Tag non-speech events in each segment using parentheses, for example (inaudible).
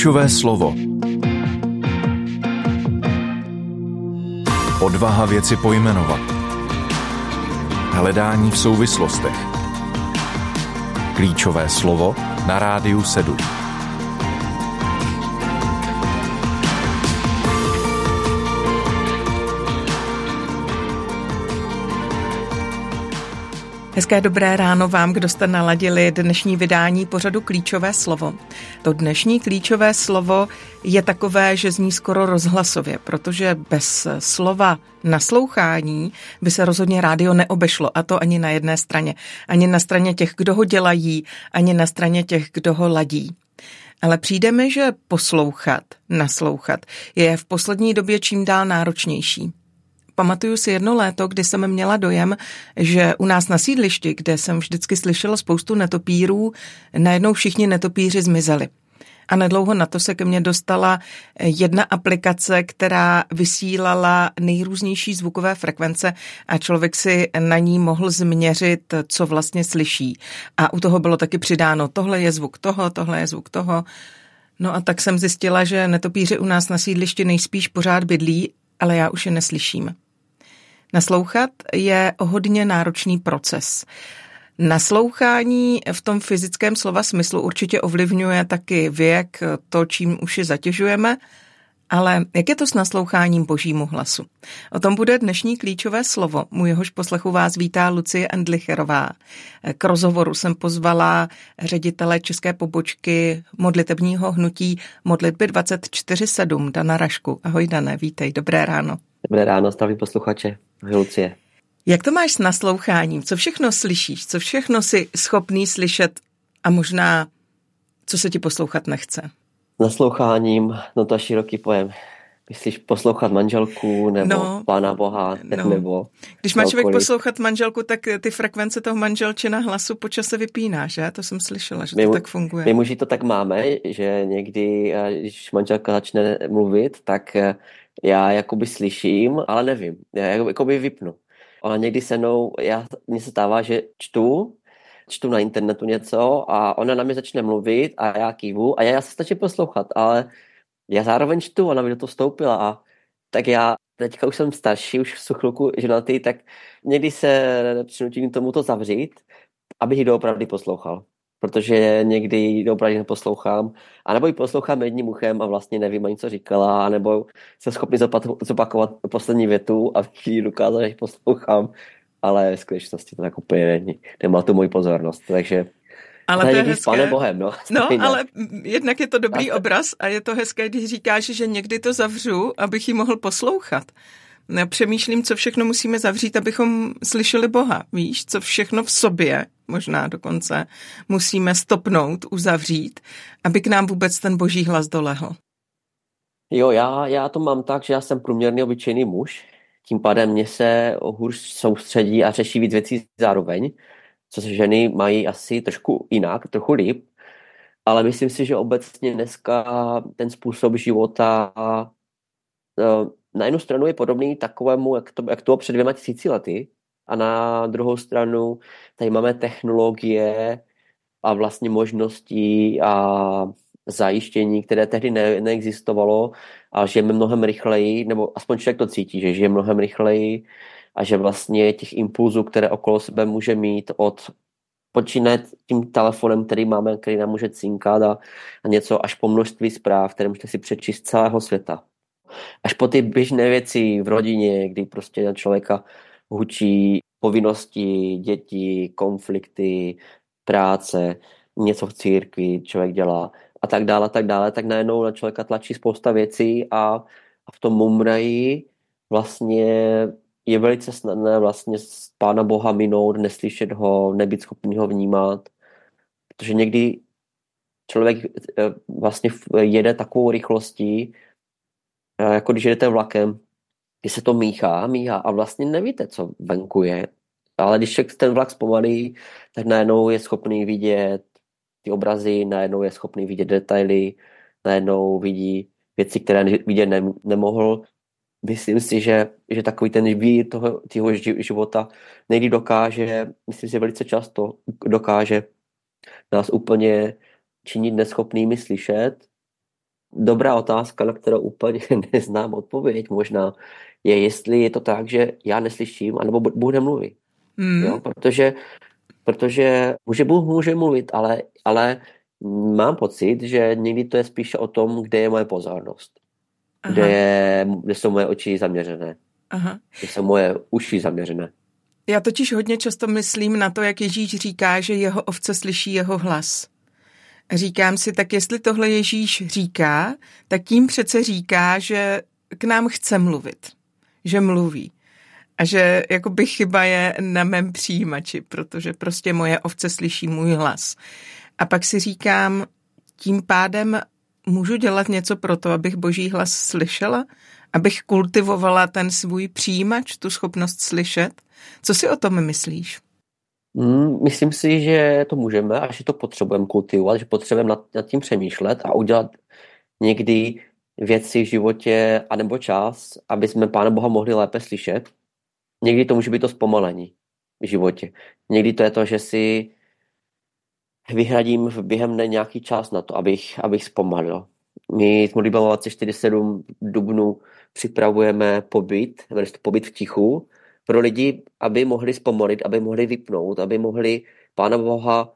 Klíčové slovo Odvaha věci pojmenovat Hledání v souvislostech Klíčové slovo na rádiu 7. Hezké dobré ráno vám, kdo jste naladili dnešní vydání pořadu Klíčové slovo. To dnešní klíčové slovo je takové, že zní skoro rozhlasově, protože bez slova naslouchání by se rozhodně rádio neobešlo, a to ani na jedné straně. Ani na straně těch, kdo ho dělají, ani na straně těch, kdo ho ladí. Ale přijde mi, že poslouchat, naslouchat je v poslední době čím dál náročnější. Pamatuju si jedno léto, kdy jsem měla dojem, že u nás na sídlišti, kde jsem vždycky slyšela spoustu netopírů, najednou všichni netopíři zmizeli. A nedlouho na to se ke mně dostala jedna aplikace, která vysílala nejrůznější zvukové frekvence a člověk si na ní mohl změřit, co vlastně slyší. A u toho bylo taky přidáno, tohle je zvuk toho, tohle je zvuk toho. No a tak jsem zjistila, že netopíři u nás na sídlišti nejspíš pořád bydlí, ale já už je neslyším. Naslouchat je hodně náročný proces. Naslouchání v tom fyzickém slova smyslu určitě ovlivňuje taky věk, to, čím uši zatěžujeme, ale jak je to s nasloucháním božímu hlasu? O tom bude dnešní klíčové slovo. Můj jehož poslechu vás vítá Lucie Endlicherová. K rozhovoru jsem pozvala ředitele české pobočky modlitebního hnutí Modlitby 24.7 Dana Rašku. Ahoj Dané, vítej, dobré ráno. Dobré ráno, zdraví posluchače. Lucie. Jak to máš s nasloucháním? Co všechno slyšíš? Co všechno si schopný slyšet a možná, co se ti poslouchat nechce? Nasloucháním, no to je široký pojem. Myslíš poslouchat manželku nebo no, Pána Boha no. nebo Když má člověk poslouchat manželku, tak ty frekvence toho manželčina hlasu po čase vypíná, že? To jsem slyšela, že my, to tak funguje. My muži to tak máme, že někdy, eh, když manželka začne mluvit, tak eh, já jakoby slyším, ale nevím. Já jakoby vypnu. Ale někdy se mnou, já, mně se stává, že čtu, čtu na internetu něco a ona na mě začne mluvit a já kývu a já, já se stačí poslouchat, ale já zároveň čtu, ona mi do toho vstoupila a tak já teďka už jsem starší, už v chvilku ženatý, tak někdy se přinutím tomu to zavřít, abych ji doopravdy poslouchal protože někdy ji opravdu neposlouchám, anebo ji poslouchám jedním uchem a vlastně nevím ani, co říkala, anebo jsem schopný zopakovat poslední větu a ji dokázat, že ji poslouchám, ale v skutečnosti to tak úplně není. Nemá tu moji pozornost, takže ale to je hezké. S Pánem Bohem, no. No, ale jednak je to dobrý obraz a je to hezké, když říkáš, že někdy to zavřu, abych ji mohl poslouchat přemýšlím, co všechno musíme zavřít, abychom slyšeli Boha. Víš, co všechno v sobě, možná dokonce, musíme stopnout, uzavřít, aby k nám vůbec ten boží hlas dolehl. Jo, já, já to mám tak, že já jsem průměrný obyčejný muž, tím pádem mě se hůř soustředí a řeší víc věcí zároveň, co se ženy mají asi trošku jinak, trochu líp, ale myslím si, že obecně dneska ten způsob života eh, na jednu stranu je podobný takovému, jak to, jak to před dvěma tisíci lety, a na druhou stranu tady máme technologie a vlastně možnosti a zajištění, které tehdy ne, neexistovalo a žijeme mnohem rychleji, nebo aspoň člověk to cítí, že žije mnohem rychleji a že vlastně těch impulzů, které okolo sebe může mít od počínat tím telefonem, který máme, který nám může cinkat a, a něco až po množství zpráv, které můžete si přečíst celého světa až po ty běžné věci v rodině, kdy prostě na člověka hučí povinnosti, děti, konflikty, práce, něco v církvi člověk dělá a tak dále, tak dále, tak najednou na člověka tlačí spousta věcí a, a v tom mumraji vlastně je velice snadné vlastně z Pána Boha minout, neslyšet ho, nebyt schopný ho vnímat, protože někdy člověk eh, vlastně jede takovou rychlostí, jako když jdete vlakem, kdy se to míchá, míchá a vlastně nevíte, co venku je. Ale když ten vlak zpomalí, tak najednou je schopný vidět ty obrazy, najednou je schopný vidět detaily, najednou vidí věci, které vidět ne, nemohl. Myslím si, že, že takový ten vír toho, toho života nejdy dokáže, myslím si, velice často dokáže nás úplně činit neschopnými slyšet dobrá otázka, na kterou úplně (laughs) neznám odpověď možná, je, jestli je to tak, že já neslyším, anebo Bůh nemluví. Hmm. Jo? Protože, protože může Bůh může mluvit, ale, ale mám pocit, že někdy to je spíše o tom, kde je moje pozornost. Kde, je, kde jsou moje oči zaměřené. Aha. Kde jsou moje uši zaměřené. Já totiž hodně často myslím na to, jak Ježíš říká, že jeho ovce slyší jeho hlas. Říkám si, tak jestli tohle Ježíš říká, tak tím přece říká, že k nám chce mluvit. Že mluví. A že jakoby chyba je na mém přijímači, protože prostě moje ovce slyší můj hlas. A pak si říkám, tím pádem můžu dělat něco pro to, abych boží hlas slyšela? Abych kultivovala ten svůj přijímač, tu schopnost slyšet? Co si o tom myslíš? Mm, myslím si, že to můžeme a že to potřebujeme kultivovat, že potřebujeme nad, nad tím přemýšlet a udělat někdy věci v životě anebo čas, aby jsme Pána Boha mohli lépe slyšet. Někdy to může být to zpomalení v životě. Někdy to je to, že si vyhradím během dne nějaký čas na to, abych, abych zpomalil. My s Modlitbou 24-7 dubnu připravujeme pobyt, jmenuje to pobyt v tichu, pro lidi, aby mohli zpomalit, aby mohli vypnout, aby mohli Pána Boha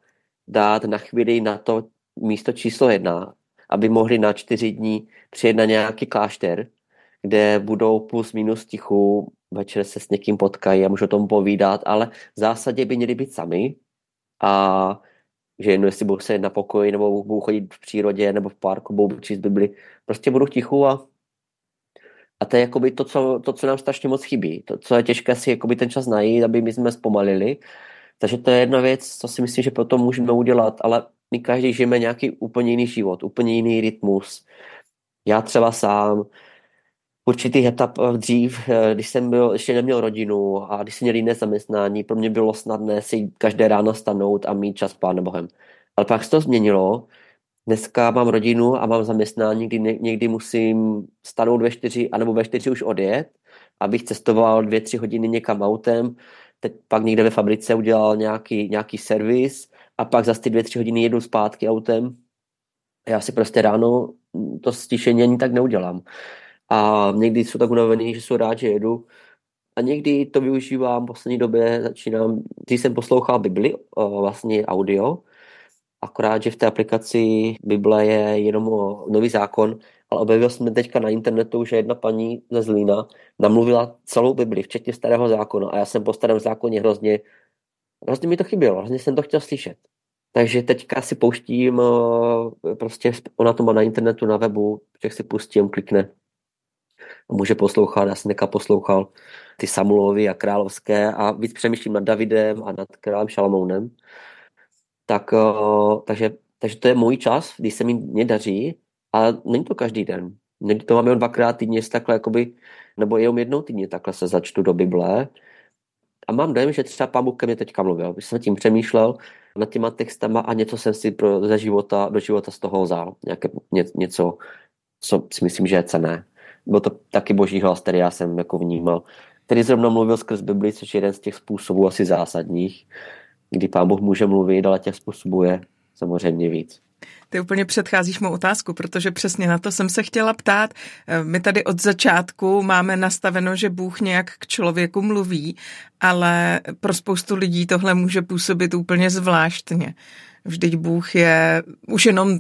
dát na chvíli na to místo číslo jedna, aby mohli na čtyři dní přijet na nějaký klášter, kde budou plus minus tichu, večer se s někým potkají a můžou tomu povídat, ale v zásadě by měli být sami a že jedno, jestli budou se na pokoji, nebo budou chodit v přírodě, nebo v parku, budou číst Bibli. Prostě budu tichu a, a to je jakoby to co, to, co nám strašně moc chybí. To, co je těžké si jakoby ten čas najít, aby my jsme zpomalili. Takže to je jedna věc, co si myslím, že potom můžeme udělat, ale my každý žijeme nějaký úplně jiný život, úplně jiný rytmus. Já třeba sám určitých etap eh, dřív, eh, když jsem byl, ještě neměl rodinu a když jsem měl jiné zaměstnání, pro mě bylo snadné si každé ráno stanout a mít čas s Pánem Bohem. Ale pak se to změnilo. Dneska mám rodinu a mám zaměstnání, kdy někdy musím stanout ve čtyři, anebo ve čtyři už odjet, abych cestoval dvě, tři hodiny někam autem, teď pak někde ve fabrice udělal nějaký, nějaký servis a pak zase ty dvě, tři hodiny jedu zpátky autem. Já si prostě ráno to stišení ani tak neudělám. A někdy jsou tak unavený, že jsou rád, že jedu. A někdy to využívám v poslední době, začínám, když jsem poslouchal Bibli, vlastně audio, akorát, že v té aplikaci Bible je jenom nový zákon, ale objevil jsem teďka na internetu, že jedna paní ze Zlína namluvila celou Bibli, včetně starého zákona a já jsem po starém zákoně hrozně, hrozně mi to chybělo, hrozně jsem to chtěl slyšet. Takže teďka si pouštím, prostě ona to má na internetu, na webu, člověk si pustím, klikne a může poslouchat. Já jsem teďka poslouchal ty Samulovy a Královské a víc přemýšlím nad Davidem a nad králem Šalamounem. Tak, uh, takže, takže to je můj čas, když se mi mě daří, ale není to každý den. Někdy to mám jen dvakrát týdně, takhle jakoby, nebo jenom jednou týdně takhle se začtu do Bible. A mám dojem, že třeba pán Bůh ke mě teďka mluvil. Když jsem tím přemýšlel nad těma textama a něco jsem si pro, ze života, do života z toho vzal. Nějaké, ně, něco, co si myslím, že je cené byl to taky boží hlas, který já jsem jako vnímal, který zrovna mluvil skrz Bibli, což je jeden z těch způsobů asi zásadních, kdy pán Bůh může mluvit, ale těch způsobů je samozřejmě víc. Ty úplně předcházíš mou otázku, protože přesně na to jsem se chtěla ptát. My tady od začátku máme nastaveno, že Bůh nějak k člověku mluví, ale pro spoustu lidí tohle může působit úplně zvláštně. Vždyť Bůh je už jenom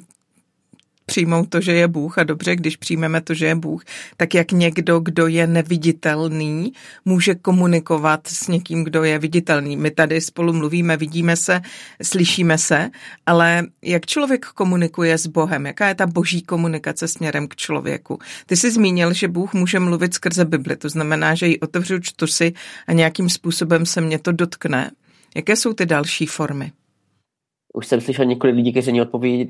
přijmout to, že je Bůh a dobře, když přijmeme to, že je Bůh, tak jak někdo, kdo je neviditelný, může komunikovat s někým, kdo je viditelný. My tady spolu mluvíme, vidíme se, slyšíme se, ale jak člověk komunikuje s Bohem, jaká je ta boží komunikace směrem k člověku? Ty jsi zmínil, že Bůh může mluvit skrze Bibli, to znamená, že ji otevřu, čtu si a nějakým způsobem se mě to dotkne. Jaké jsou ty další formy? Už jsem slyšel několik lidí, kteří mě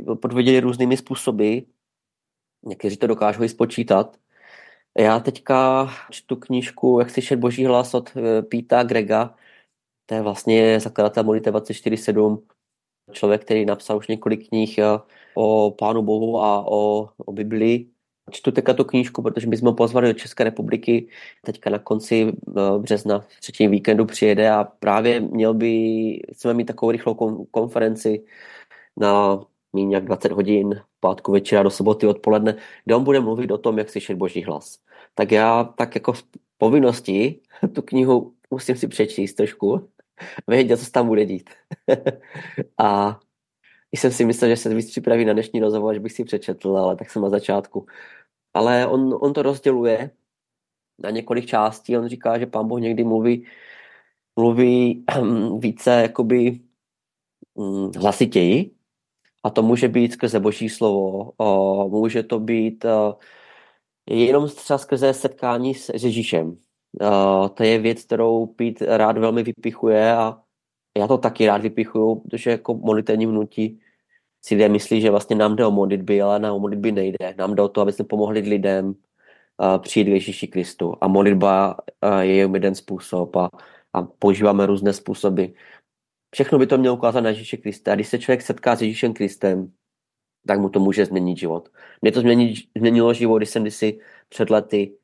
odpověděli, různými způsoby. Někteří to dokážou i spočítat. Já teďka čtu knížku Jak slyšet boží hlas od eh, Píta Grega. To je vlastně zakladatel Modlitve 24.7. Člověk, který napsal už několik knih eh, o Pánu Bohu a o, o Biblii. Čtu teďka tu knížku, protože my jsme ho pozvali do České republiky. Teďka na konci eh, března, v třetím víkendu přijede a právě měl by, chceme mít takovou rychlou konferenci na méně jak 20 hodin pátku večera do soboty odpoledne, kde on bude mluvit o tom, jak slyšet boží hlas. Tak já tak jako z povinnosti tu knihu musím si přečíst trošku, vědět, co se tam bude dít. (laughs) a jsem si myslel, že se víc připraví na dnešní rozhovor, že bych si přečetl, ale tak jsem na začátku. Ale on, on to rozděluje na několik částí. On říká, že pán Bůh někdy mluví, mluví více jakoby hm, hlasitěji, a to může být skrze boží slovo, může to být jenom třeba skrze setkání s Ježíšem. To je věc, kterou Pít rád velmi vypichuje a já to taky rád vypichuju, protože jako modlitevní hnutí si lidé myslí, že vlastně nám jde o modlitby, ale nám o modlitby nejde. Nám jde o to, aby jsme pomohli lidem přijít k Ježíši Kristu. A modlitba je jeden způsob a, a používáme různé způsoby. Všechno by to mělo ukázat na Ježíše Krista. A když se člověk setká s Ježíšem Kristem, tak mu to může změnit život. Mě to změnilo, změnilo život, když jsem kdysi před lety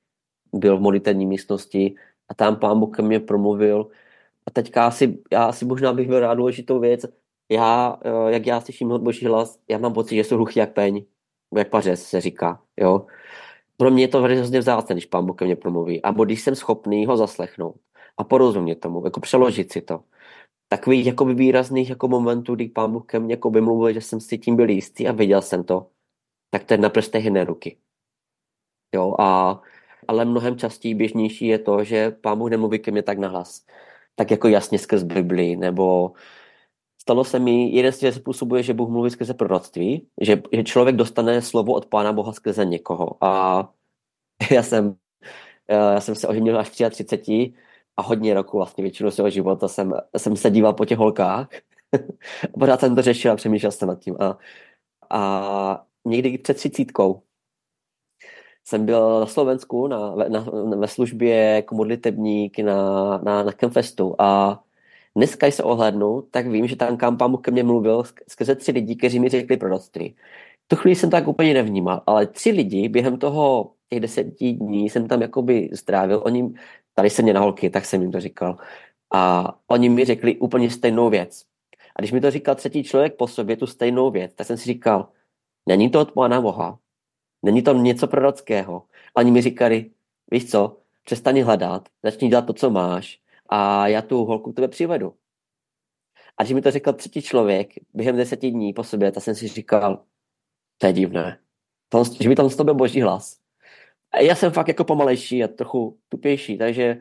byl v modlitevní místnosti a tam pán Bůh ke mně promluvil. A teďka asi, já asi možná bych byl rád důležitou věc. Já, eh, jak já slyším boží hlas, já mám pocit, že jsou hluchý jak peň, jak pařez se říká. Jo? Pro mě je to hrozně vzácné, když pán Bůh ke mně promluví. A když jsem schopný ho zaslechnout a porozumět tomu, jako přeložit si to takových jakoby výrazných jako momentů, kdy pán Bůh ke mně jako by mluvil, že jsem si tím byl jistý a viděl jsem to, tak to je na prstech jedné ruky. Jo, a, ale mnohem častěji běžnější je to, že pán Bůh nemluví ke mně tak nahlas. Tak jako jasně skrz Bibli, nebo stalo se mi, jeden z těch způsobů je, že Bůh mluví skrze proroctví, že, že člověk dostane slovo od Pána Boha skrze někoho. A (laughs) já jsem, já jsem se oženil až 33 a hodně roku, vlastně většinu svého života jsem, jsem se díval po těch holkách. (laughs) Pořád jsem to řešil a přemýšlel jsem nad tím. A, a někdy před třicítkou jsem byl na Slovensku na, na, na, ve službě jako modlitebník na, na, na Campfestu a dneska, když se ohlednu, tak vím, že tam kam pán ke mně mluvil skrze tři lidi, kteří mi řekli proroctví. Tu chvíli jsem to tak úplně nevnímal, ale tři lidi během toho těch deseti dní jsem tam jakoby strávil, oni tady se mě na holky, tak jsem jim to říkal. A oni mi řekli úplně stejnou věc. A když mi to říkal třetí člověk po sobě, tu stejnou věc, tak jsem si říkal, není to od Pána Boha, není to něco prorockého. A oni mi říkali, víš co, přestaň hledat, začni dělat to, co máš a já tu holku k tebe přivedu. A když mi to řekl třetí člověk během deseti dní po sobě, tak jsem si říkal, to je divné. To, že by tam z byl boží hlas já jsem fakt jako pomalejší a trochu tupější, takže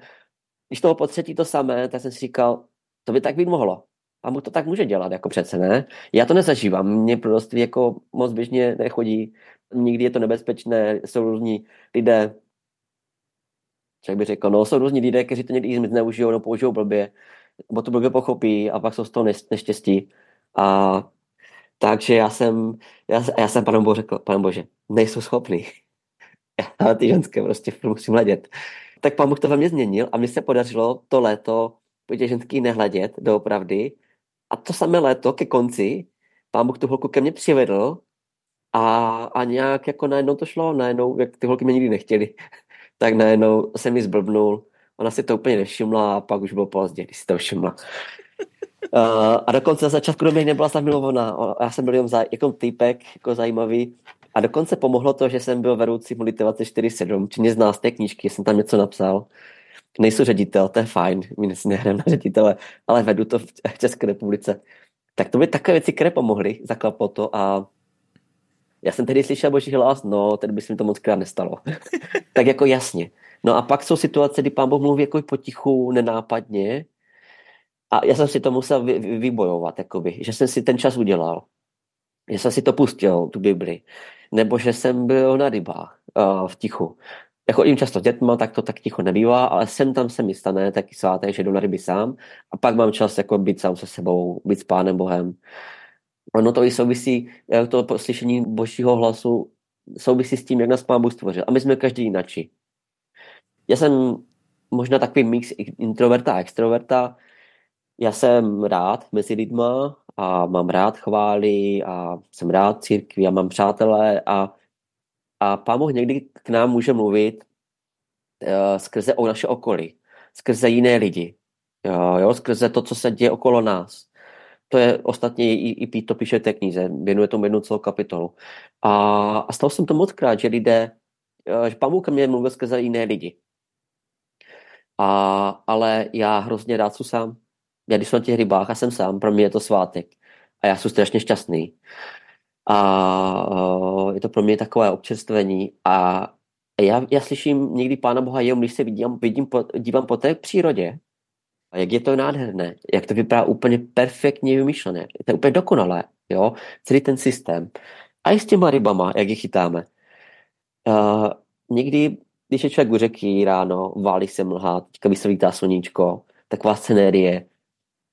když toho po třetí to samé, tak jsem si říkal, to by tak být mohlo. A mu to tak může dělat, jako přece ne. Já to nezažívám, mně prostě jako moc běžně nechodí, nikdy je to nebezpečné, jsou různí lidé, jak by řekl, no, jsou různí lidé, kteří to někdy zneužijou, no, použijou blbě, nebo to blbě pochopí a pak jsou z toho neštěstí. A takže já jsem, já, já jsem panu Bohu řekl, pane Bože, nejsou schopný (laughs) ale ty ženské prostě musím hledět. Tak pán Bůh to ve mně změnil a mně se podařilo to léto po těch ženských nehledět doopravdy. A to samé léto ke konci pán Bůh tu holku ke mně přivedl a, a nějak jako najednou to šlo, najednou, jak ty holky mě nikdy nechtěli, tak najednou se mi zblbnul. Ona si to úplně nevšimla a pak už bylo pozdě, když si to všimla. Uh, a dokonce na začátku do mě nebyla zamilovaná. Já jsem byl jenom za, jako týpek, jako zajímavý. A dokonce pomohlo to, že jsem byl vedoucí motivace 4.7, či z nás té knížky, jsem tam něco napsal. Nejsou ředitel, to je fajn, my nehrám na ředitele, ale vedu to v České republice. Tak to by takové věci, které pomohly, zaklaplo to a já jsem tehdy slyšel boží hlas, no, tedy by se mi to moc krát nestalo. (laughs) tak jako jasně. No a pak jsou situace, kdy pán Boh mluví jako potichu, nenápadně, a já jsem si to musel vy, vy, vybojovat, jakoby, že jsem si ten čas udělal. Že jsem si to pustil, tu Bibli nebo že jsem byl na rybách uh, v tichu. Jako jim často dětma, tak to tak ticho nebývá, ale sem tam se mi stane taky svátek, že jdu na ryby sám a pak mám čas jako být sám se sebou, být s Pánem Bohem. Ono to i souvisí, to poslyšení božího hlasu souvisí s tím, jak nás Pán Bůh stvořil. A my jsme každý jinačí. Já jsem možná takový mix introverta a extroverta. Já jsem rád mezi lidma, a mám rád chvály a jsem rád církví a mám přátelé a, a pán Bůh někdy k nám může mluvit uh, skrze o naše okolí, skrze jiné lidi, jo, jo, skrze to, co se děje okolo nás. To je ostatně i, i to píše té knize, věnuje tomu jednu celou kapitolu. A, a stalo jsem to moc krát, že lidé, že pán ke mně mluvil skrze jiné lidi. A, ale já hrozně rád jsem sám. Já když jsem na těch rybách a jsem sám, pro mě je to svátek. A já jsem strašně šťastný. A uh, je to pro mě takové občerstvení. A já, já slyším někdy Pána Boha jenom, když se vidím, vidím dívám po té přírodě, a jak je to nádherné, jak to vypadá úplně perfektně vymyšlené. Je to úplně dokonalé, jo, celý ten systém. A i s těma rybama, jak je chytáme. Uh, někdy, když je člověk u řeky ráno, válí se mlha, teďka vysvítá sluníčko, taková scenérie,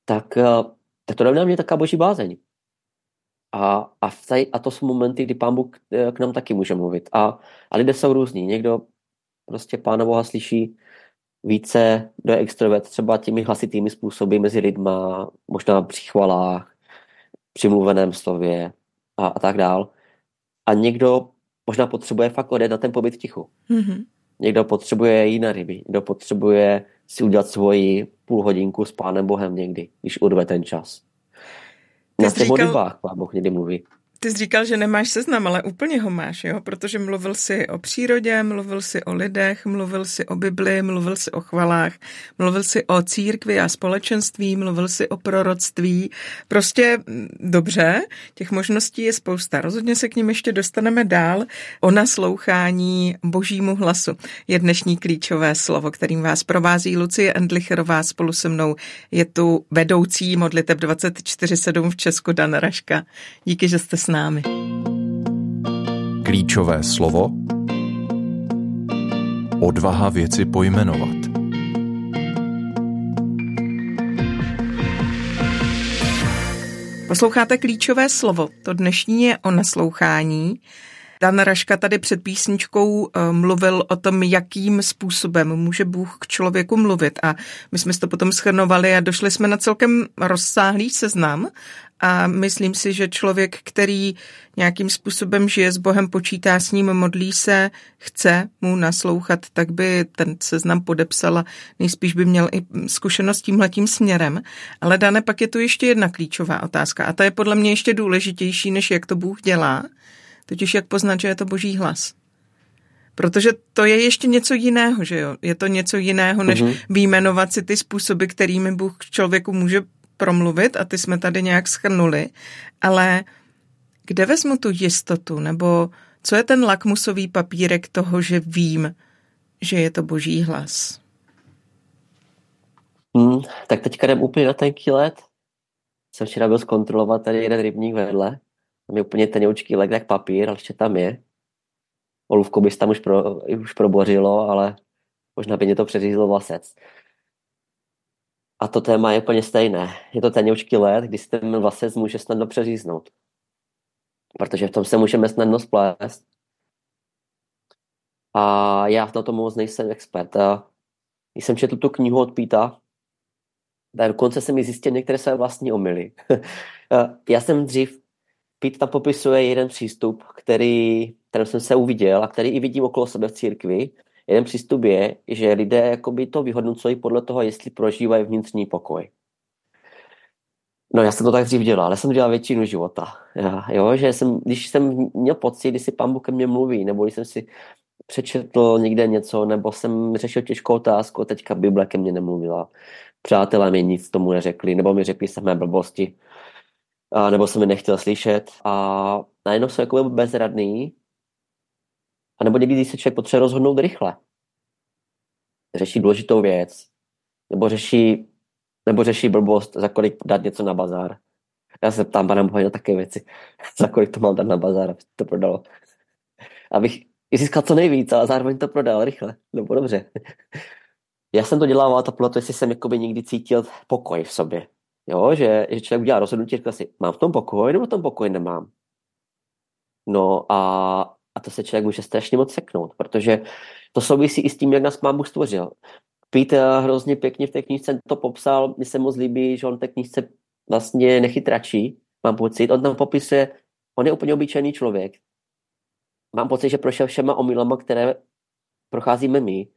tak, uh, tak to na mě taká boží bázeň. A, a, v a to jsou momenty, kdy pán Bůh eh, k nám taky může mluvit. A, a lidé jsou různí. Někdo prostě pána Boha slyší více do extrovert, třeba těmi hlasitými způsoby mezi lidma, možná při chvalách, při mluveném slově a, a tak dál. A někdo možná potřebuje fakt odjet na ten pobyt tichu. Mm-hmm. Někdo potřebuje jít na ryby, někdo potřebuje si udělat svoji půl hodinku s Pánem Bohem někdy, když urve ten čas. Na těch modlitbách Pán Boh někdy mluví. Ty jsi říkal, že nemáš seznam, ale úplně ho máš, jo? Protože mluvil si o přírodě, mluvil si o lidech, mluvil si o Bibli, mluvil si o chvalách, mluvil si o církvi a společenství, mluvil si o proroctví. Prostě mm, dobře, těch možností je spousta. Rozhodně se k ním ještě dostaneme dál. O naslouchání božímu hlasu je dnešní klíčové slovo, kterým vás provází Lucie Endlicherová spolu se mnou. Je tu vedoucí modliteb 24-7 v Česku Dan Raška. Díky, že jste s námi. Klíčové slovo Odvaha věci pojmenovat. Posloucháte klíčové slovo. To dnešní je o naslouchání. Dan Raška tady před písničkou eh, mluvil o tom, jakým způsobem může Bůh k člověku mluvit a my jsme to potom schrnovali a došli jsme na celkem rozsáhlý seznam a myslím si, že člověk, který nějakým způsobem žije s Bohem, počítá s ním, modlí se, chce mu naslouchat, tak by ten seznam podepsala. Nejspíš by měl i zkušenost tímhletím směrem. Ale Dane, pak je tu ještě jedna klíčová otázka a ta je podle mě ještě důležitější, než jak to Bůh dělá, totiž jak poznat, že je to boží hlas. Protože to je ještě něco jiného, že jo? Je to něco jiného, než uh-huh. výjmenovat si ty způsoby, kterými Bůh člověku může promluvit a ty jsme tady nějak schrnuli, ale kde vezmu tu jistotu, nebo co je ten lakmusový papírek toho, že vím, že je to boží hlas? Hmm, tak teďka jdem úplně na tenký let. Jsem včera byl zkontrolovat tady jeden rybník vedle. Tam je úplně tenoučký lek jak papír, ale ještě tam je. Olůvkou bys tam už, pro, už probořilo, ale možná by mě to přeřízlo vlasec. A to téma je úplně stejné. Je to tenoučký let, kdy se ten vlasec může snadno přeříznout. Protože v tom se můžeme snadno splést. A já na tom moc nejsem expert. A když jsem četl tu knihu od Píta, tak dokonce jsem mi zjistil některé své vlastní omily. (laughs) já jsem dřív, Pít tam popisuje jeden přístup, který, který jsem se uviděl a který i vidím okolo sebe v církvi, Jeden přístup je, že lidé jakoby to vyhodnocují podle toho, jestli prožívají vnitřní pokoj. No já jsem to tak dřív dělal, ale jsem dělal většinu života. Já, jo, že jsem, když jsem měl pocit, když si pán Bůh ke mně mluví, nebo když jsem si přečetl někde něco, nebo jsem řešil těžkou otázku, teďka Bible ke mně nemluvila. Přátelé mi nic tomu neřekli, nebo mi řekli samé blbosti, a, nebo jsem mi nechtěl slyšet. A najednou jsem jako bezradný a nebo někdy, když se člověk potřebuje rozhodnout rychle. Řeší důležitou věc, nebo řeší, nebo řeší blbost, za kolik dát něco na bazár. Já se ptám pana Boha na také věci. (laughs) za kolik to mám dát na bazár, aby to prodalo. Abych získal co nejvíc, ale zároveň to prodal rychle. Nebo dobře. Já jsem to dělával to toho, jestli jsem jakoby někdy cítil pokoj v sobě. Jo, že, že člověk udělá rozhodnutí, říká si, mám v tom pokoj, nebo v tom pokoj nemám. No a to se člověk může strašně moc seknout, protože to souvisí i s tím, jak nás Pán Bůh stvořil. Peter hrozně pěkně v té knižce to popsal, mně se moc líbí, že on v té knižce vlastně nechytračí, mám pocit. On tam popisuje, on je úplně obyčejný člověk. Mám pocit, že prošel všema omylama, které procházíme my.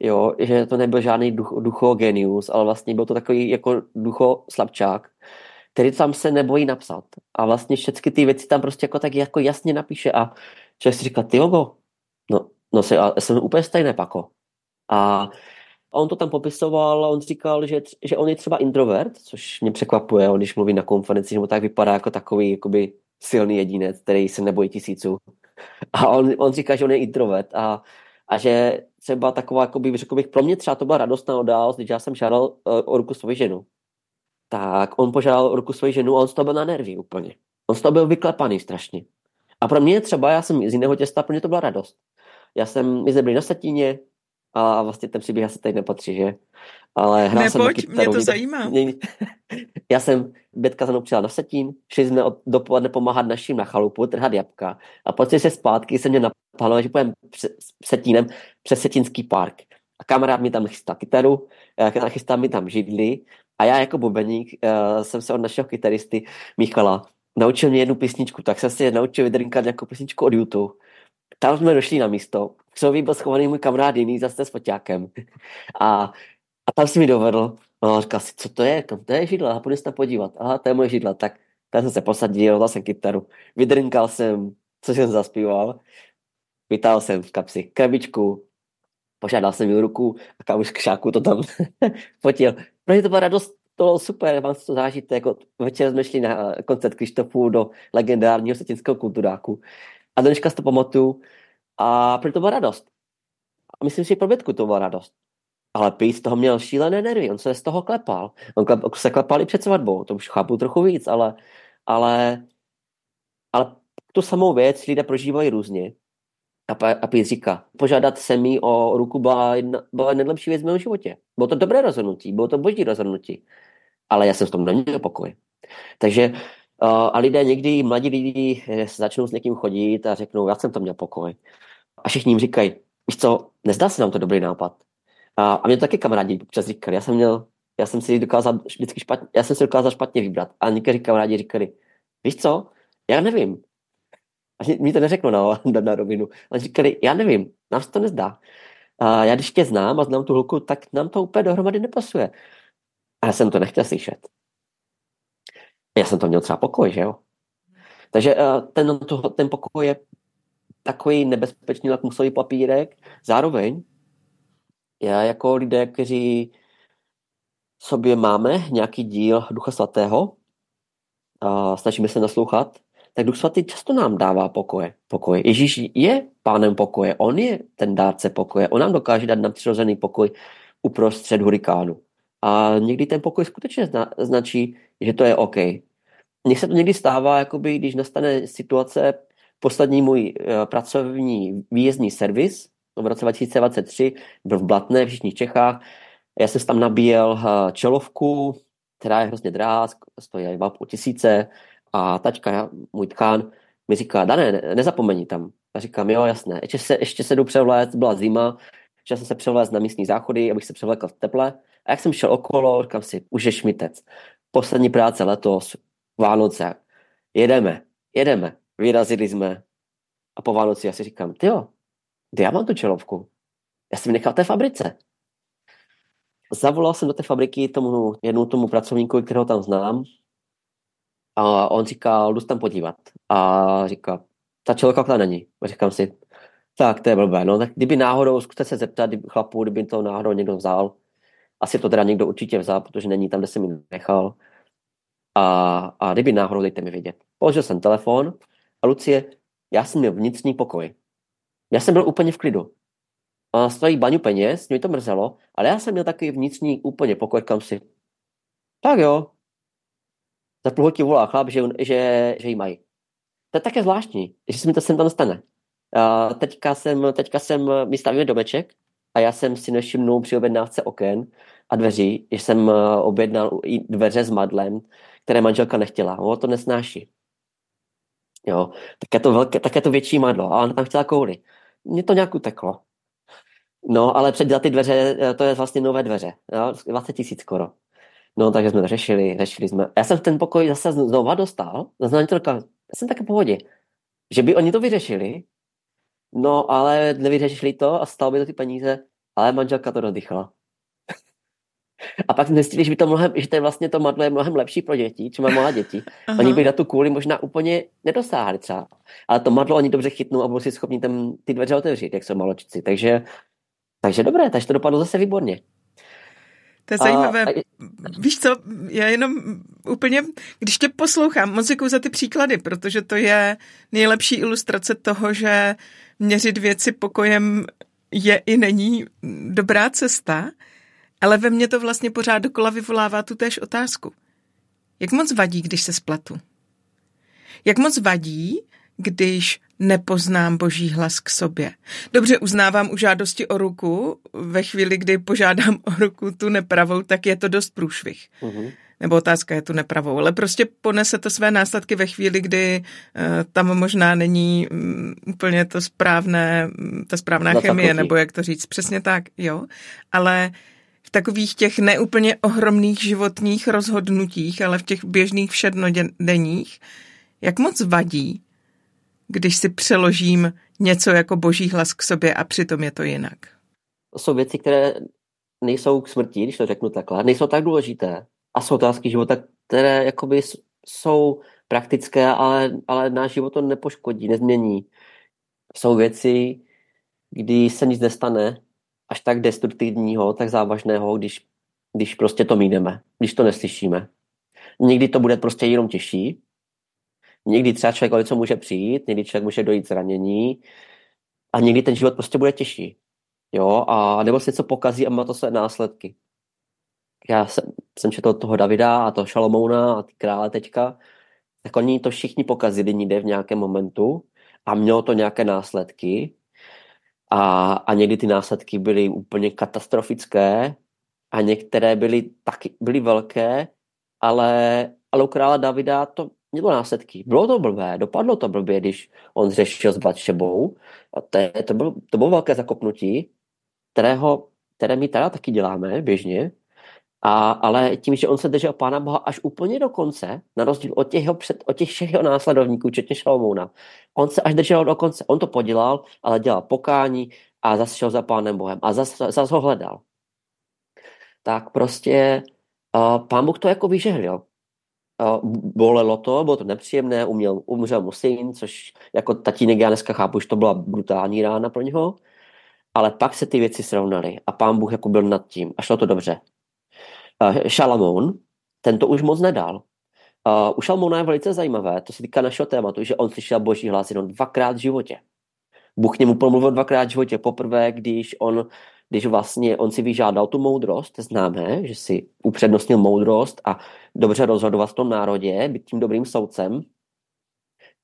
Jo, že to nebyl žádný duch, ducho genius, ale vlastně byl to takový jako ducho slabčák, který tam se nebojí napsat. A vlastně všechny ty věci tam prostě jako tak jako jasně napíše a člověk si říká, ty logo, no, no se, já jsem úplně stejné pako. A on to tam popisoval on říkal, že, že on je třeba introvert, což mě překvapuje, on když mluví na konferenci, že mu tak vypadá jako takový jakoby silný jedinec, který se nebojí tisíců. A on, on říká, že on je introvert a, a že třeba taková, jakoby, řekl bych, pro mě třeba to byla radostná událost, když já jsem žádal uh, o ruku svoji ženu. Tak on požádal o ruku svoji ženu a on z toho byl na nervy úplně. On z toho byl vyklepaný strašně. A pro mě třeba, já jsem z jiného těsta, pro mě to byla radost. Já jsem, my jsme byli na Satíně, a vlastně ten příběh asi tady nepatří, že? Ale hrál jsem pojď, mě to zajímá. (laughs) Já jsem, Bětka za mnou přijela na Setín, šli jsme od dopoledne pomáhat našim na chalupu, trhat jabka a potom se zpátky se mě napadlo, že půjdeme Setínem přes Setínský park. A kamarád mi tam chystá kytaru, eh, chystá mi tam židli a já jako bubeník uh, jsem se od našeho kytaristy Michala naučil mě jednu písničku, tak jsem si naučil vydrinkat nějakou písničku od YouTube. Tam jsme došli na místo, Křoví byl schovaný můj kamarád jiný zase s foťákem. (laughs) A, a tam si mi dovedl, no, říkal si, co to je, kam to je židla, a půjdu se tam podívat. Aha, to je moje židla, tak tam jsem se posadil, dal jsem kytaru, vydrinkal jsem, co jsem zaspíval, vytáhl jsem v kapsi krabičku, požádal jsem mi ruku a kámoš kšáku to tam (laughs) fotil. Pro mě to byla radost, to bylo super, vám to zážit, jako večer jsme šli na koncert Krištofu do legendárního setinského kulturáku. A dneška si to pamatuju, a proto to byla radost. A myslím si, že pro Bětku to byla radost. Ale Pete z toho měl šílené nervy, on se z toho klepal. On se klepal i před svatbou, to už chápu trochu víc, ale, ale, ale tu samou věc lidé prožívají různě. A, a Pete říká, požádat se mi o ruku byla, jedna, byla nejlepší věc v mém životě. Bylo to dobré rozhodnutí, bylo to boží rozhodnutí. Ale já jsem v tom neměl pokoj. Takže uh, a lidé někdy, mladí lidi eh, začnou s někým chodit a řeknou, já jsem to měl pokoj a všichni jim říkají, víš co, nezdá se nám to dobrý nápad. A, a mě to taky kamarádi občas říkali, já jsem měl, já jsem si dokázal vždycky špatně, já jsem si dokázal špatně vybrat. A někteří kamarádi říkali, víš co, já nevím. A mi to neřeklo na, (laughs) na, na rovinu. Ale říkali, já nevím, nám se to nezdá. A já když tě znám a znám tu holku, tak nám to úplně dohromady nepasuje. A já jsem to nechtěl slyšet. Já jsem to měl třeba pokoj, že jo? Takže ten, ten pokoj je takový nebezpečný lakmusový papírek. Zároveň já jako lidé, kteří sobě máme nějaký díl Ducha Svatého a snažíme se naslouchat, tak Duch Svatý často nám dává pokoje. pokoje. Ježíš je pánem pokoje, on je ten dárce pokoje, on nám dokáže dát nadpřirozený pokoj uprostřed hurikánu. A někdy ten pokoj skutečně zna, značí, že to je OK. Mně se to někdy stává, jakoby, když nastane situace, Poslední můj uh, pracovní výjezdní servis v roce 2023 byl v Blatné v Jižních Čechách. Já jsem tam nabíjel uh, čelovku, která je hrozně drahá, stojí 2,5 tisíce a tačka, můj tkán, mi říká, Dané, ne, nezapomeň tam. Já říkám, jo, jasné. Ještě se, ještě se jdu převléct, byla zima, že jsem se převlézt na místní záchody, abych se převlékl v teple. A jak jsem šel okolo, říkám si, už je šmitec. Poslední práce letos, Vánoce. Jedeme, jedeme. Vyrazili jsme a po Vánoci já si říkám, ty jo, kde já mám tu čelovku? Já jsem nechal té fabrice. Zavolal jsem do té fabriky tomu, jednou tomu pracovníkovi, kterého tam znám a on říkal, jdu tam podívat. A říká, ta čelovka tam není. A říkám si, tak to je blbé. No, tak kdyby náhodou, zkuste se zeptat kdyby, chlapů, kdyby to náhodou někdo vzal. Asi to teda někdo určitě vzal, protože není tam, kde jsem mi nechal. A, a kdyby náhodou, dejte mi vědět. Položil jsem telefon a Lucie, já jsem měl vnitřní pokoj. Já jsem byl úplně v klidu. A stojí baňu peněz, mě to mrzelo, ale já jsem měl takový vnitřní úplně pokoj, kam si. Tak jo. Za půl hodky volá chlap, že, že, že jí mají. To je také zvláštní, že se mi to sem tam stane. A teďka jsem, teďka jsem, my stavíme domeček a já jsem si nevšimnul při objednávce oken a dveří, že jsem eh, objednal dveře s madlem, které manželka nechtěla. O to nesnáší. Jo, tak je to, velké, tak je to větší madlo. A ona tam chtěla kouli. Mně to nějak uteklo. No, ale před ty dveře, eh, to je vlastně nové dveře. Jo, 20 tisíc skoro. No, takže jsme to řešili, řešili jsme. Já jsem ten pokoj zase znova dostal, znamenitelka, já jsem také v pohodě. Že by oni to vyřešili, no, ale nevyřešili to a stalo by to ty peníze, ale manželka to dodychala. A pak zjistili, že, by to mnohem, že to je vlastně to madlo je mnohem lepší pro děti, či malé děti. Aha. Oni by na tu kůli možná úplně nedosáhli třeba. Ale to madlo oni dobře chytnou a budou si schopni tam ty dveře otevřít, jak jsou maločici. Takže, takže dobré, takže to dopadlo zase výborně. To je zajímavé. A, Víš co, já jenom úplně, když tě poslouchám, moc děkuji za ty příklady, protože to je nejlepší ilustrace toho, že měřit věci pokojem je i není dobrá cesta, ale ve mně to vlastně pořád dokola vyvolává tu též otázku. Jak moc vadí, když se spletu? Jak moc vadí, když nepoznám boží hlas k sobě. Dobře, uznávám u žádosti o ruku, ve chvíli, kdy požádám o ruku tu nepravou, tak je to dost průšvih. Uh-huh. Nebo otázka je tu nepravou, ale prostě ponese to své následky ve chvíli, kdy uh, tam možná není um, úplně to správné, um, ta správná Na chemie, takový. nebo jak to říct, přesně tak, jo. Ale v takových těch neúplně ohromných životních rozhodnutích, ale v těch běžných všednodenních, jak moc vadí, když si přeložím něco jako boží hlas k sobě a přitom je to jinak? To jsou věci, které nejsou k smrti, když to řeknu takhle, nejsou tak důležité. A jsou otázky života, které jakoby jsou praktické, ale, ale náš život to nepoškodí, nezmění. Jsou věci, kdy se nic nestane, až tak destruktivního, tak závažného, když, když prostě to mídeme, když to neslyšíme. Někdy to bude prostě jenom těžší, Někdy třeba člověk o něco může přijít, někdy člověk může dojít zranění a někdy ten život prostě bude těžší. Jo, a nebo se něco pokazí a má to své následky. Já jsem, jsem četl toho Davida a toho Šalomouna a ty krále teďka, tak oni to všichni pokazili někde v nějakém momentu a mělo to nějaké následky a, a někdy ty následky byly úplně katastrofické a některé byly taky byly velké, ale, ale u krále Davida to mělo následky. Bylo to blbé, dopadlo to blbě, když on řešil s Batšebou. A to, to, bylo, to bylo velké zakopnutí, kterého, které my teda taky děláme běžně, a, ale tím, že on se držel Pána Boha až úplně do konce, na rozdíl od těch, před, od těch všech jeho následovníků, včetně Šalomouna, on se až držel do konce. On to podělal, ale dělal pokání a zase šel za Pánem Bohem a zase zas ho hledal. Tak prostě uh, Pán Bůh to jako vyžehlil bolelo to, bylo to nepříjemné, uměl, umřel mu syn, což jako tatínek já dneska chápu, že to byla brutální rána pro něho, ale pak se ty věci srovnaly a pán Bůh jako byl nad tím a šlo to dobře. Uh, Šalamoun, ten to už moc nedal. Uh, u Šalamouna je velice zajímavé, to se týká našeho tématu, že on slyšel boží hlas jenom dvakrát v životě. Bůh k němu promluvil dvakrát v životě. Poprvé, když on když vlastně on si vyžádal tu moudrost, známe, že si upřednostnil moudrost a dobře rozhodovat v tom národě, být tím dobrým soudcem.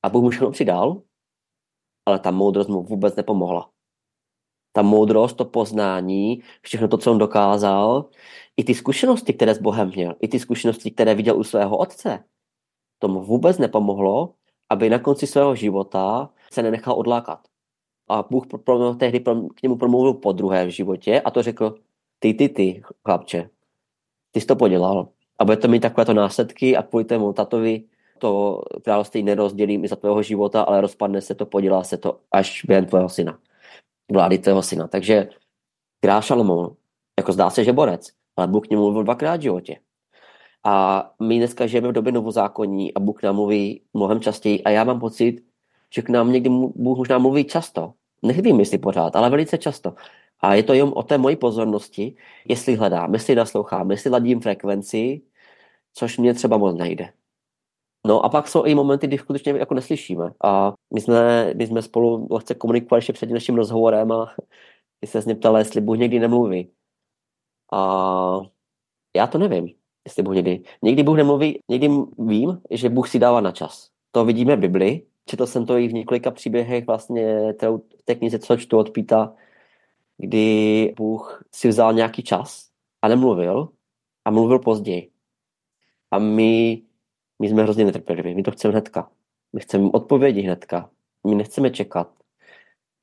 A Bůh mu všechno přidal, ale ta moudrost mu vůbec nepomohla. Ta moudrost, to poznání, všechno to, co on dokázal, i ty zkušenosti, které s Bohem měl, i ty zkušenosti, které viděl u svého otce, tomu vůbec nepomohlo, aby na konci svého života se nenechal odlákat. A Bůh pro, tehdy pro, k němu promluvil po druhé v životě a to řekl, ty, ty, ty, chlapče, ty jsi to podělal a bude to mít takovéto následky a kvůli tému tatovi to království nerozdělím i za tvého života, ale rozpadne se to, podělá se to až během tvého syna, vlády tvého syna. Takže král Šalomoun, jako zdá se, že borec, ale Bůh k němu mluvil dvakrát v životě. A my dneska žijeme v době novozákonní a Bůh nám mluví mnohem častěji a já mám pocit, že k nám někdy Bůh možná mluví často. Nevím, jestli pořád, ale velice často. A je to jenom o té mojí pozornosti, jestli hledám, jestli naslouchám, jestli ladím frekvenci, což mě třeba moc nejde. No a pak jsou i momenty, kdy skutečně jako neslyšíme. A my jsme, my jsme spolu lehce komunikovali ještě před naším rozhovorem a (laughs) ty se mě ptala, jestli Bůh někdy nemluví. A já to nevím, jestli Bůh někdy. Někdy Bůh nemluví, někdy vím, že Bůh si dává na čas. To vidíme v Bibli, Četl jsem to i v několika příběhech, vlastně v té knize, co čtu od Píta, kdy Bůh si vzal nějaký čas a nemluvil a mluvil později. A my, my jsme hrozně netrpěliví, my to chceme hnedka. My chceme odpovědi hnedka. My nechceme čekat.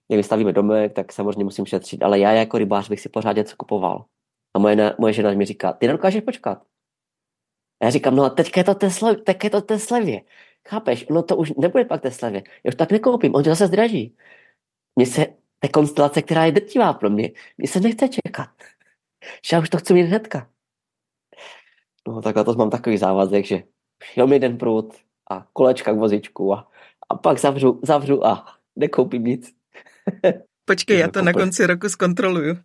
Jak vystavíme domek, tak samozřejmě musím šetřit. Ale já jako rybář bych si pořád něco kupoval. A moje, moje žena mi říká, ty nedokážeš počkat. A já říkám, no a teďka je to té slevě, teď je to té slevě. Chápeš? No to už nebude pak té slevě. Já už tak nekoupím, on to zase zdraží. Mně se, ta konstelace, která je drtivá pro mě, mně se nechce čekat. Že (laughs) já už to chci mít hnedka. No takhle to mám takový závazek, že jenom jeden prut a kolečka k vozičku a, a pak zavřu, zavřu a nekoupím nic. (laughs) Počkej, já to na konci roku zkontroluju.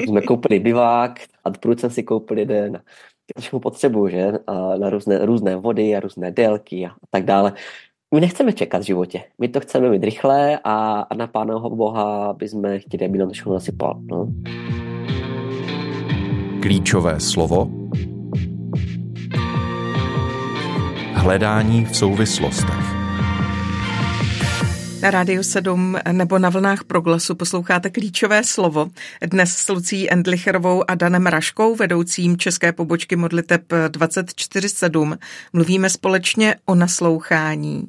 jsme koupili bivák a prut jsem si koupil jeden. Trošku potřebuju, že? A na různé, různé vody a různé délky a tak dále. My nechceme čekat v životě. My to chceme mít rychle a, a na Pána Boha bychom chtěli, aby nám to všechno nasypal. No. Klíčové slovo Hledání v souvislostech. Na Rádiu 7 nebo na vlnách proglasu posloucháte klíčové slovo. Dnes s Lucí Endlicherovou a Danem Raškou, vedoucím české pobočky modliteb 247, mluvíme společně o naslouchání.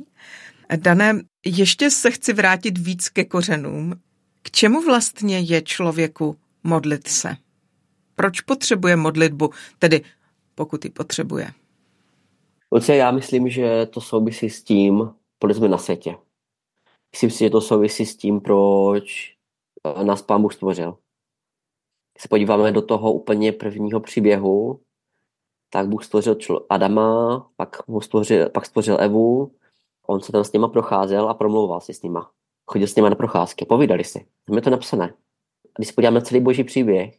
Dané, ještě se chci vrátit víc ke kořenům. K čemu vlastně je člověku modlit se? Proč potřebuje modlitbu, tedy pokud ji potřebuje? Lucie, já myslím, že to souvisí s tím, proč jsme na světě. Myslím si, že to souvisí s tím, proč eh, nás Pán Bůh stvořil. Když se podíváme do toho úplně prvního příběhu, tak Bůh stvořil Adama, pak, mu stvořil, pak stvořil Evu, on se tam s nima procházel a promlouval si s nima. Chodil s nima na procházky, povídali si. Tam je to napsané. Když se podíváme celý boží příběh,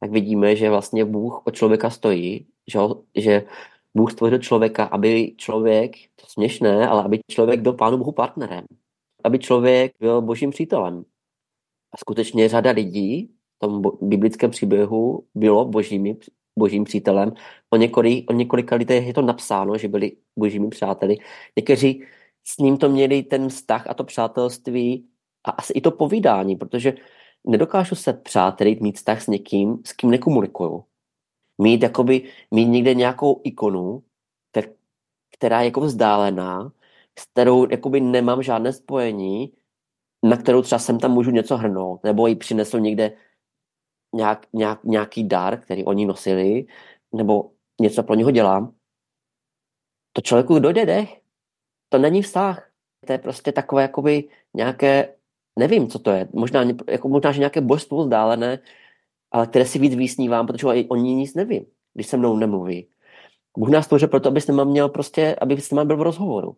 tak vidíme, že vlastně Bůh od člověka stojí, že, že Bůh stvořil člověka, aby člověk, to směšné, ale aby člověk byl Pánu Bohu partnerem. Aby člověk byl božím přítelem. A skutečně řada lidí v tom biblickém příběhu bylo božími, božím přítelem. O, několik, o několika lidech je to napsáno, že byli božími přáteli. Někteří s ním to měli ten vztah a to přátelství a asi i to povídání, protože nedokážu se přátelit, mít vztah s někým, s kým nekomunikuju mít, jakoby, mít někde nějakou ikonu, která je jako vzdálená, s kterou jakoby nemám žádné spojení, na kterou třeba jsem tam můžu něco hrnout, nebo ji přinesl někde nějak, nějak, nějaký dar, který oni nosili, nebo něco pro něho dělám, to člověku dojde dech. To není vztah. To je prostě takové jakoby nějaké, nevím, co to je, možná, jako, možná že nějaké božstvo vzdálené, ale které si víc vysnívám, protože oni nic neví, když se mnou nemluví. Bůh nás tvořil proto, aby s měl prostě, aby s byl v rozhovoru.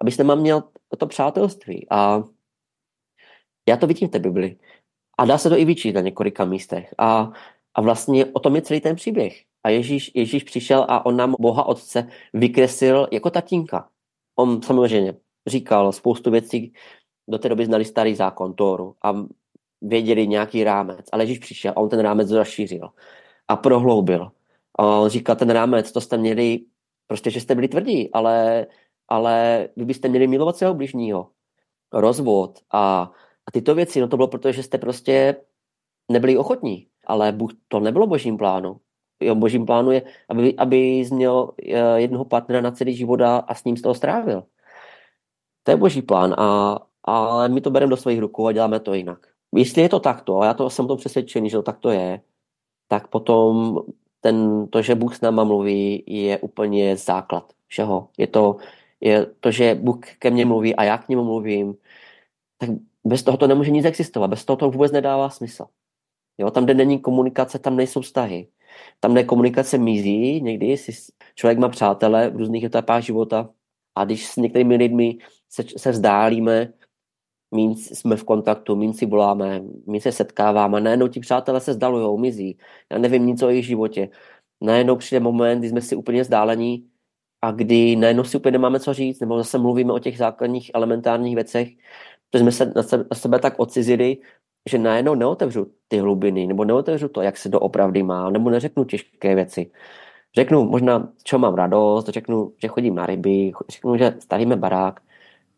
Aby s měl to přátelství. A já to vidím v té Bibli. A dá se to i vyčít na několika místech. A, a vlastně o tom je celý ten příběh. A Ježíš, Ježíš přišel a on nám Boha Otce vykreslil jako tatínka. On samozřejmě říkal spoustu věcí, do té doby znali starý zákon, Tóru. A věděli nějaký rámec, ale Ježíš přišel a on ten rámec rozšířil a prohloubil. A on říkal, ten rámec, to jste měli, prostě, že jste byli tvrdí, ale, ale vy byste měli milovat svého bližního. Rozvod a, a tyto věci, no to bylo proto, že jste prostě nebyli ochotní, ale Bůh, to nebylo božím plánu. Jo, božím plánu je, aby, aby měl eh, jednoho partnera na celý život a, s ním z toho strávil. To je boží plán, a, ale my to bereme do svých rukou a děláme to jinak jestli je to takto, a já to jsem to přesvědčený, že to takto je, tak potom ten, to, že Bůh s náma mluví, je úplně základ všeho. Je to, je to, že Bůh ke mně mluví a já k němu mluvím, tak bez toho to nemůže nic existovat. Bez toho to vůbec nedává smysl. Jo, tam, kde není komunikace, tam nejsou vztahy. Tam, kde komunikace mizí, někdy si člověk má přátele v různých etapách života a když s některými lidmi se, se vzdálíme, míň jsme v kontaktu, míň si voláme, my se setkáváme, najednou ti přátelé se zdalujou, mizí. Já nevím nic o jejich životě. Najednou přijde moment, kdy jsme si úplně vzdálení a kdy najednou si úplně nemáme co říct, nebo zase mluvíme o těch základních elementárních věcech, protože jsme se na sebe, na sebe tak odcizili, že najednou neotevřu ty hlubiny, nebo neotevřu to, jak se doopravdy má, nebo neřeknu těžké věci. Řeknu možná, čo mám radost, řeknu, že chodím na ryby, řeknu, že stavíme barák,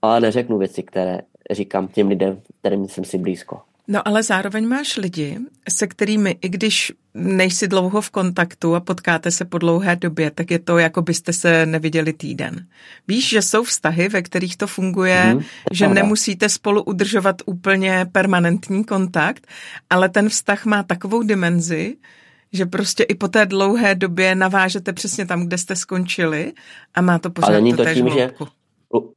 ale neřeknu věci, které říkám těm lidem, kterým jsem si blízko. No ale zároveň máš lidi, se kterými, i když nejsi dlouho v kontaktu a potkáte se po dlouhé době, tak je to, jako byste se neviděli týden. Víš, že jsou vztahy, ve kterých to funguje, hmm, že pravda. nemusíte spolu udržovat úplně permanentní kontakt, ale ten vztah má takovou dimenzi, že prostě i po té dlouhé době navážete přesně tam, kde jste skončili a má to pořád ale to tím, že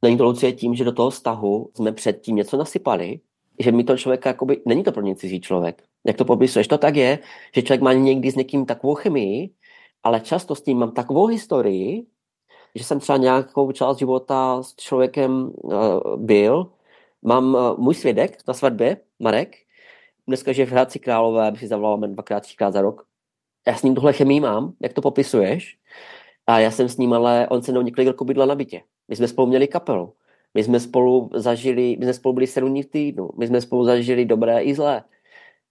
není to Lucie tím, že do toho vztahu jsme předtím něco nasypali, že mi to člověka, jakoby, není to pro ně cizí člověk. Jak to popisuješ, to tak je, že člověk má někdy s někým takovou chemii ale často s ním mám takovou historii, že jsem třeba nějakou část života s člověkem uh, byl. Mám uh, můj svědek na svatbě, Marek, dneska že v Hradci Králové, aby si zavolal dvakrát, třikrát za rok. Já s ním tohle chemii mám, jak to popisuješ. A já jsem s ním, ale on se mnou několik roků bydlel na bytě. My jsme spolu měli kapelu. My jsme spolu zažili, my jsme spolu byli sedm dní v týdnu. My jsme spolu zažili dobré i zlé.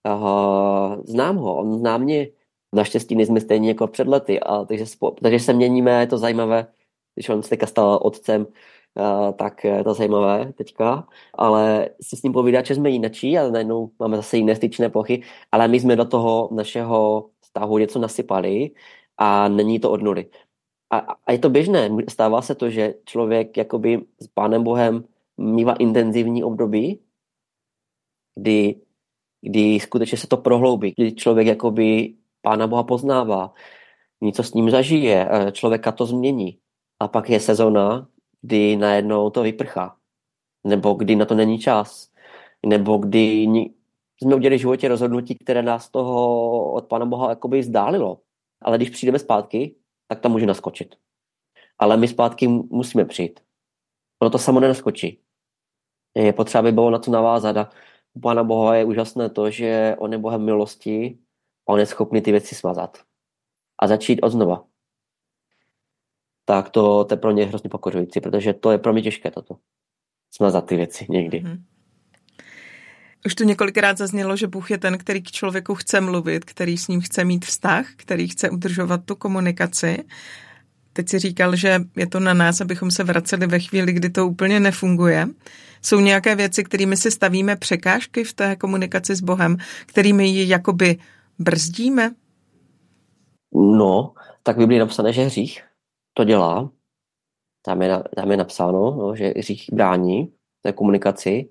Uh, znám ho, on zná mě. Naštěstí nejsme stejně jako před lety, a takže, spolu, takže se měníme, je to zajímavé, když on se teďka stal otcem, uh, tak je to zajímavé teďka, ale si s ním povídat, že jsme jinačí a najednou máme zase jiné styčné plochy, ale my jsme do toho našeho vztahu něco nasypali a není to od nuly a, a je to běžné. Stává se to, že člověk jakoby s Pánem Bohem mývá intenzivní období, kdy, kdy skutečně se to prohloubí, kdy člověk jakoby Pána Boha poznává, něco s ním zažije, eh, člověka to změní. A pak je sezona, kdy najednou to vyprchá. Nebo kdy na to není čas. Nebo kdy jsme udělali v životě rozhodnutí, které nás toho od Pána Boha jakoby vzdálilo. Ale když přijdeme zpátky, tak tam může naskočit. Ale my zpátky musíme přijít. Ono to samo nenaskočí. Je potřeba, aby bylo na to navázat a u Pána Boha je úžasné to, že on je Bohem milosti a on je schopný ty věci smazat. A začít od znova. Tak to, to je pro mě hrozně pokořující, protože to je pro mě těžké toto. Smazat ty věci někdy. Mm-hmm. Už tu několikrát zaznělo, že Bůh je ten, který k člověku chce mluvit, který s ním chce mít vztah, který chce udržovat tu komunikaci. Teď si říkal, že je to na nás, abychom se vraceli ve chvíli, kdy to úplně nefunguje. Jsou nějaké věci, kterými si stavíme překážky v té komunikaci s Bohem, kterými ji jakoby brzdíme? No, tak by byly napsané, že hřích to dělá. Tam je, tam je napsáno, no, že hřích brání té komunikaci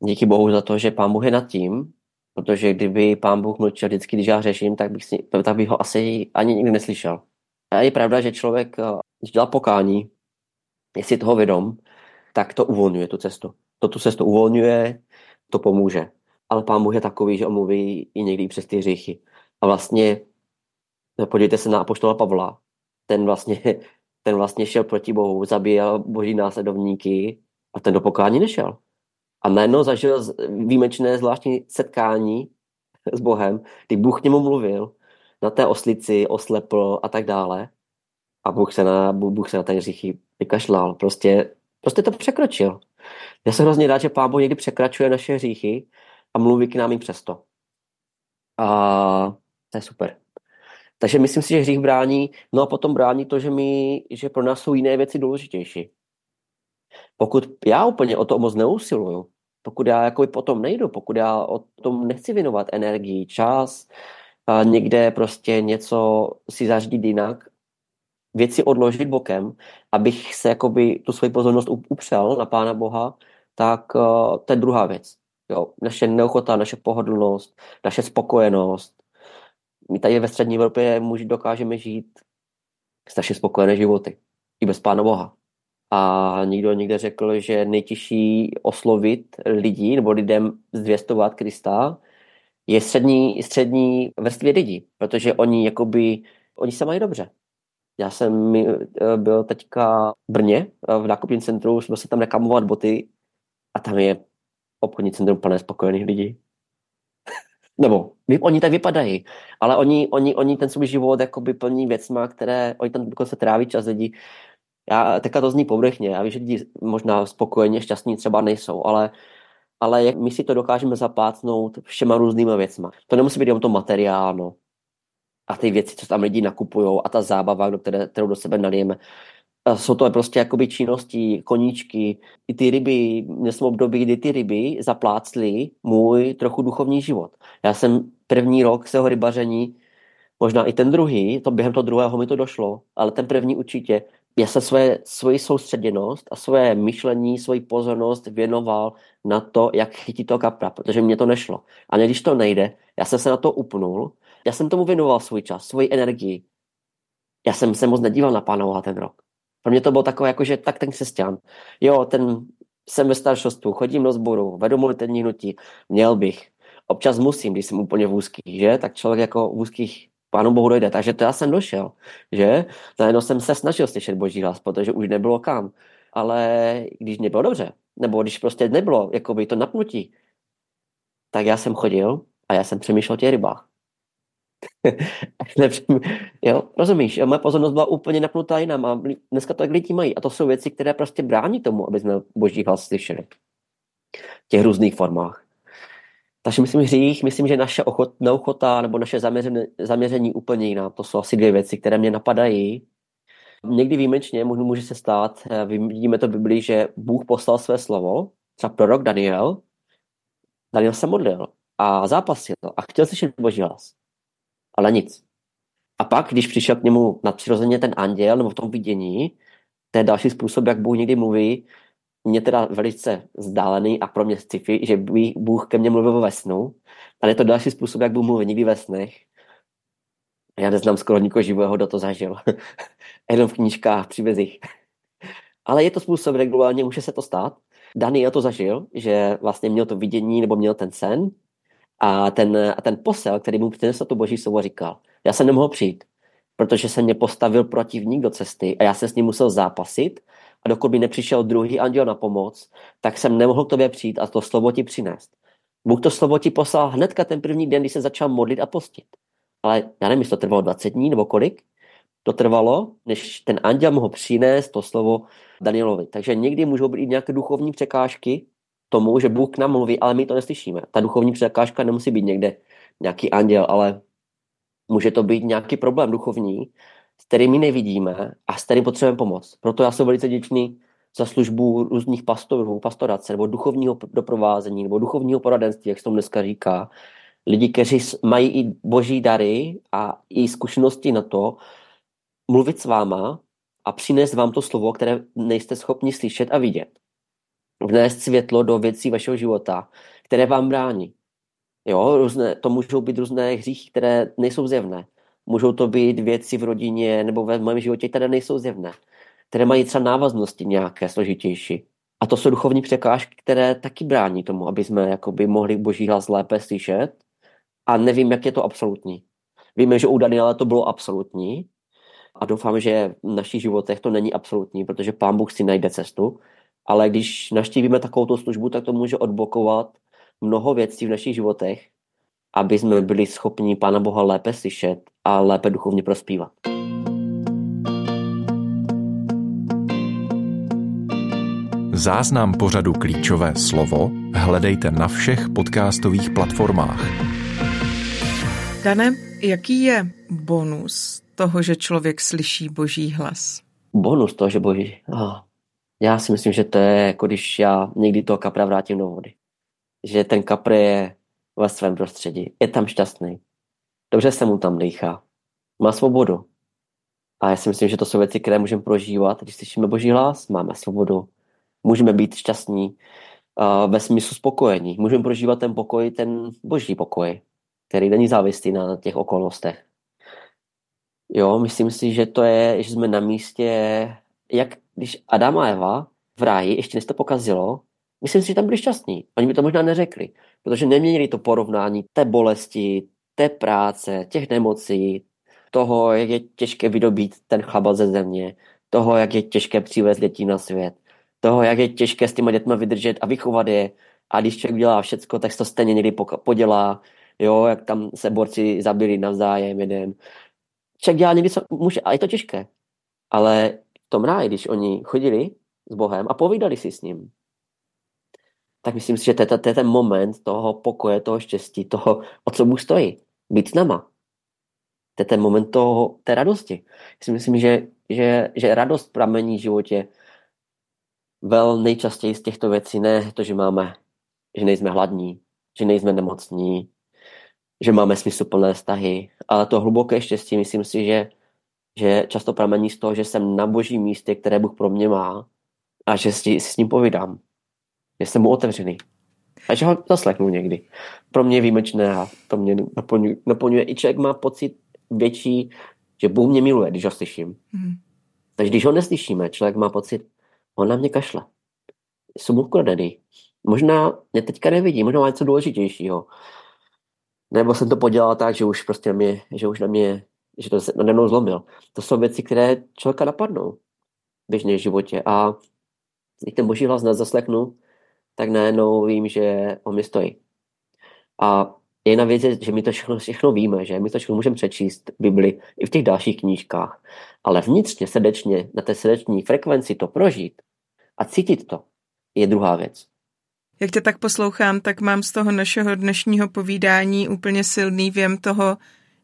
díky Bohu za to, že pán Bůh je nad tím, protože kdyby pán Bůh mlčel vždycky, když já řeším, tak bych, si, tak bych ho asi ani nikdy neslyšel. A je pravda, že člověk, eh, když dělá pokání, je si toho vědom, tak to uvolňuje tu cestu. To tu cestu uvolňuje, to pomůže. Ale pán Bůh je takový, že omluví i někdy přes ty hříchy. A vlastně, no, podívejte se na apoštola Pavla, ten vlastně, (laughs) ten vlastně šel proti Bohu, zabíjel boží následovníky a ten do pokání nešel. A najednou zažil výjimečné zvláštní setkání s Bohem, kdy Bůh k němu mluvil, na té oslici oslepl a tak dále. A Bůh se na, Bůh se na ten hříchy vykašlal. Prostě, prostě to překročil. Já jsem hrozně rád, že Pán Bůh někdy překračuje naše hříchy a mluví k nám i přesto. A to je super. Takže myslím si, že hřích brání, no a potom brání to, že, my, že pro nás jsou jiné věci důležitější. Pokud já úplně o to moc neusiluju, pokud já jako potom nejdu, pokud já o tom nechci věnovat energii, čas, a někde prostě něco si zařídit jinak, věci odložit bokem, abych se jakoby tu svoji pozornost upřel na Pána Boha, tak uh, to je druhá věc. Jo, naše neochota, naše pohodlnost, naše spokojenost. My tady ve střední Evropě muži dokážeme žít strašně spokojené životy. I bez Pána Boha. A někdo někde řekl, že nejtěžší oslovit lidí nebo lidem zvěstovat Krista je střední, střední vrstvě lidí, protože oni jakoby, oni se mají dobře. Já jsem eh, byl teďka v Brně, eh, v nákupním centru, jsme se tam nekamovat boty a tam je obchodní centrum plné spokojených lidí. (laughs) Nebo oni tak vypadají, ale oni, oni, oni ten svůj život jakoby plní věcma, které oni tam dokonce tráví čas lidí já, teďka to zní povrchně, já vím, že lidi možná spokojeně, šťastní třeba nejsou, ale, ale jak my si to dokážeme zapátnout všema různýma věcma. To nemusí být jenom to materiálno a ty věci, co tam lidi nakupují a ta zábava, do které, kterou do sebe nalijeme. Jsou to prostě jakoby činnosti, koníčky, i ty ryby, měl jsem období, kdy ty ryby zaplácly můj trochu duchovní život. Já jsem první rok svého rybaření, možná i ten druhý, to během toho druhého mi to došlo, ale ten první určitě já jsem své, svoji soustředěnost a své myšlení, svoji pozornost věnoval na to, jak chytit to kapra, protože mě to nešlo. A když to nejde, já jsem se na to upnul, já jsem tomu věnoval svůj čas, svoji energii. Já jsem se moc nedíval na pánova ten rok. Pro mě to bylo takové, jako že tak ten křesťan. Jo, ten jsem ve staršostvu, chodím do sboru, vedu molitevní hnutí, měl bych. Občas musím, když jsem úplně v úzkých, že? Tak člověk jako v úzkých Pánu Bohu dojde. Takže to já jsem došel, že? Najednou jsem se snažil slyšet boží hlas, protože už nebylo kam. Ale když nebylo dobře, nebo když prostě nebylo jakoby to napnutí, tak já jsem chodil a já jsem přemýšlel o těch rybách. (laughs) jo, rozumíš? Moje pozornost byla úplně napnutá jinam a dneska to tak lidi mají. A to jsou věci, které prostě brání tomu, aby jsme boží hlas slyšeli. V těch různých formách. Takže myslím hřích, myslím, že naše ochot, neochota nebo naše zaměření, zaměření úplně jiná. To jsou asi dvě věci, které mě napadají. Někdy výjimečně může, se stát, eh, vidíme to v Biblii, že Bůh poslal své slovo, třeba prorok Daniel. Daniel se modlil a zápasil a chtěl slyšet boží hlas ale nic. A pak, když přišel k němu nadpřirozeně ten anděl, nebo v tom vidění, to je další způsob, jak Bůh někdy mluví, mě teda velice vzdálený a pro mě sci-fi, že Bůh ke mně mluvil ve snu, ale je to další způsob, jak Bůh mluví někdy ve snech. Já neznám skoro nikoho živého, kdo to zažil. (laughs) Jenom v knížkách, příbězích. ale je to způsob, regulárně může se to stát. Daniel to zažil, že vlastně měl to vidění nebo měl ten sen a ten, a ten posel, který mu přinesl to boží slovo, říkal, já jsem nemohl přijít, protože se mě postavil protivník do cesty a já se s ním musel zápasit a dokud by nepřišel druhý anděl na pomoc, tak jsem nemohl k tobě přijít a to slovo ti přinést. Bůh to slovo ti poslal hnedka ten první den, kdy se začal modlit a postit. Ale já nevím, jestli to trvalo 20 dní nebo kolik. To trvalo, než ten anděl mohl přinést to slovo Danielovi. Takže někdy můžou být nějaké duchovní překážky, tomu, že Bůh k nám mluví, ale my to neslyšíme. Ta duchovní překážka nemusí být někde nějaký anděl, ale může to být nějaký problém duchovní, s kterým my nevidíme a s kterým potřebujeme pomoc. Proto já jsem velice děčný za službu různých pastorů, pastorace, nebo duchovního doprovázení, nebo duchovního poradenství, jak se tomu dneska říká. Lidi, kteří mají i boží dary a i zkušenosti na to, mluvit s váma a přinést vám to slovo, které nejste schopni slyšet a vidět vnést světlo do věcí vašeho života, které vám brání. Jo, různé, to můžou být různé hříchy, které nejsou zjevné. Můžou to být věci v rodině nebo ve mém životě, které nejsou zjevné. Které mají třeba návaznosti nějaké složitější. A to jsou duchovní překážky, které taky brání tomu, aby jsme jakoby mohli boží hlas lépe slyšet. A nevím, jak je to absolutní. Víme, že u Daniela to bylo absolutní a doufám, že v našich životech to není absolutní, protože pán Bůh si najde cestu, ale když naštívíme takovou službu, tak to může odblokovat mnoho věcí v našich životech, aby jsme byli schopni Pána Boha lépe slyšet a lépe duchovně prospívat. Záznam pořadu Klíčové slovo hledejte na všech podcastových platformách. Dane, jaký je bonus toho, že člověk slyší boží hlas? Bonus toho, že boží... Oh, já si myslím, že to je jako když já někdy toho kapra vrátím do vody. Že ten kapr je ve svém prostředí. Je tam šťastný. Dobře se mu tam dýchá. Má svobodu. A já si myslím, že to jsou věci, které můžeme prožívat. Když slyšíme boží hlas, máme svobodu. Můžeme být šťastní uh, ve smyslu spokojení. Můžeme prožívat ten pokoj, ten boží pokoj, který není závislý na těch okolnostech. Jo, myslím si, že to je, že jsme na místě, jak když Adam a Eva v ráji, ještě než to pokazilo, myslím si, že tam byli šťastní. Oni by to možná neřekli, protože neměli to porovnání té bolesti, té práce, těch nemocí, toho, jak je těžké vydobít ten chleba ze země, toho, jak je těžké přivést děti na svět, toho, jak je těžké s těma dětmi vydržet a vychovat je. A když člověk dělá všecko, tak to stejně někdy podělá, jo, jak tam se borci zabili navzájem jeden. Člověk dělá někdy, co může, a je to těžké. Ale tom ráji, když oni chodili s Bohem a povídali si s ním, tak myslím si, že to je, to je ten moment toho pokoje, toho štěstí, toho, o co Bůh stojí. Být s náma. To je ten moment toho, té radosti. Já si myslím, že, že, že radost pramení v životě vel nejčastěji z těchto věcí, ne to, že máme, že nejsme hladní, že nejsme nemocní, že máme smysluplné vztahy, ale to hluboké štěstí, myslím si, že že často pramení z toho, že jsem na božím místě, které Bůh pro mě má a že si, s ním povídám. Že jsem mu otevřený. A že ho zaslechnu někdy. Pro mě je výjimečné a to mě naplňuje, naplňuje. I člověk má pocit větší, že Bůh mě miluje, když ho slyším. Mm. Takže když ho neslyšíme, člověk má pocit, on na mě kašle. Jsem ukradený. Možná mě teďka nevidí, možná má něco důležitějšího. Nebo jsem to podělal tak, že už prostě na mě, že už na mě, že to nade mnou zlomil. To jsou věci, které člověka napadnou v běžném životě. A když ten boží hlas nezaslechnu, tak najednou vím, že on mi stojí. A jedna věc je, že my to všechno, všechno víme, že my to všechno můžeme přečíst v Bibli i v těch dalších knížkách, ale vnitřně, srdečně, na té srdeční frekvenci to prožít a cítit to, je druhá věc. Jak tě tak poslouchám, tak mám z toho našeho dnešního povídání úplně silný věm toho,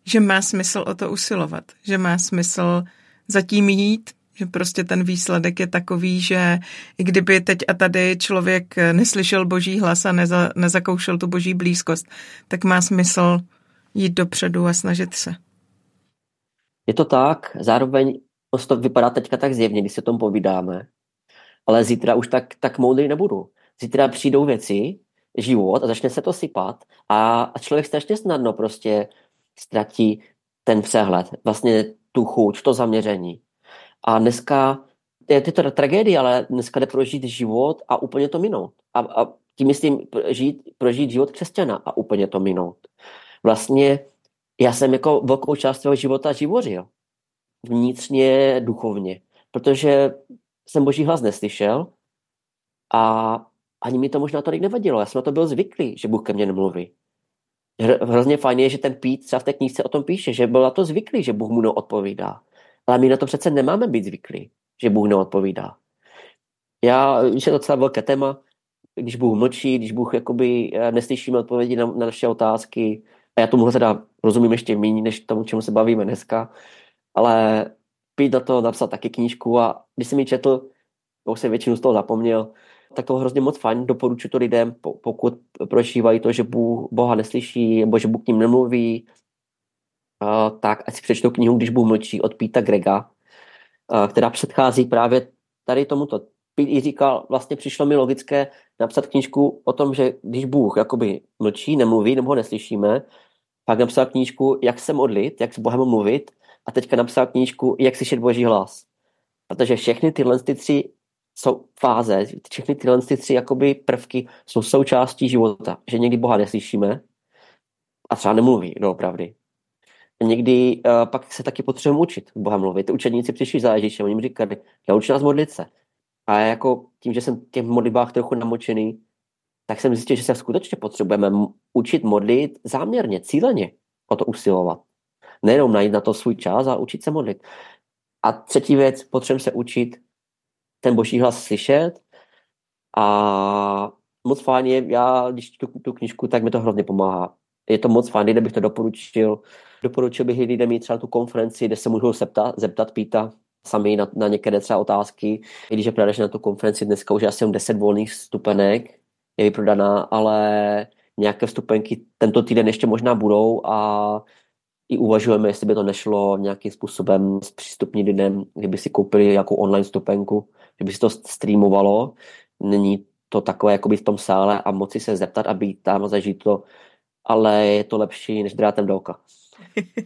že má smysl o to usilovat, že má smysl zatím jít, že prostě ten výsledek je takový, že i kdyby teď a tady člověk neslyšel boží hlas a neza, nezakoušel tu boží blízkost, tak má smysl jít dopředu a snažit se. Je to tak, zároveň to vypadá teďka tak zjevně, když se tom povídáme, ale zítra už tak, tak moudrý nebudu. Zítra přijdou věci, život a začne se to sypat a, a člověk strašně snadno prostě ztratí ten přehled, vlastně tu chuť, to zaměření. A dneska je to tragédie, ale dneska jde prožít život a úplně to minout. A, a tím myslím žít, prožít život křesťana a úplně to minout. Vlastně já jsem jako velkou část svého života živořil. Vnitřně, duchovně. Protože jsem boží hlas neslyšel a ani mi to možná tolik nevadilo. Já jsem na to byl zvyklý, že Bůh ke mně nemluví. Hrozně fajn je, že ten Pít třeba v té knížce o tom píše, že byl na to zvyklý, že Bůh mu neodpovídá. Ale my na to přece nemáme být zvyklí, že Bůh neodpovídá. Já, víš, je to docela velké téma, když Bůh mlčí, když Bůh jakoby eh, neslyšíme odpovědi na, na naše otázky, a já tomu teda rozumím ještě méně, než tomu, čemu se bavíme dneska, ale Pít na to napsal taky knížku a když jsem ji četl, už jsem většinu z toho zapomněl, tak to hrozně moc fajn, doporučuji to lidem, pokud prožívají to, že Bůh, Boha neslyší, nebo že Bůh k ním nemluví, uh, tak ať si přečtou knihu, když Bůh mlčí od Píta Grega, uh, která předchází právě tady tomuto. Pít i říkal, vlastně přišlo mi logické napsat knížku o tom, že když Bůh jakoby mlčí, nemluví, nebo ho neslyšíme, pak napsal knížku, jak se modlit, jak s Bohem mluvit a teďka napsal knížku, jak slyšet Boží hlas. Protože všechny tyhle ty tři jsou fáze, všechny tyhle ty tři jakoby prvky jsou součástí života. Že někdy Boha neslyšíme a třeba nemluví doopravdy. Někdy uh, pak se taky potřebujeme učit Boha mluvit. Ty učeníci přišli za Ježíšem, oni jim říkali, nauč nás modlit se. A jako tím, že jsem v těch modlitbách trochu namočený, tak jsem zjistil, že se skutečně potřebujeme učit modlit záměrně, cíleně o to usilovat. Nejenom najít na to svůj čas a učit se modlit. A třetí věc, potřebujeme se učit ten boží hlas slyšet a moc fajn je, já když tu, tu knižku, tak mi to hrozně pomáhá. Je to moc fajn, kde bych to doporučil. Doporučil bych lidem mít třeba tu konferenci, kde se můžou zeptat, zeptat Píta sami na, na některé třeba otázky. I když je pravda, že na tu konferenci dneska už asi 10 volných stupenek je vyprodaná, ale nějaké vstupenky tento týden ještě možná budou a i uvažujeme, jestli by to nešlo nějakým způsobem zpřístupnit lidem, kdyby si koupili jako online stupenku, kdyby si to streamovalo. Není to takové jako být v tom sále a moci se zeptat a být tam a zažít to, ale je to lepší, než drátem do oka.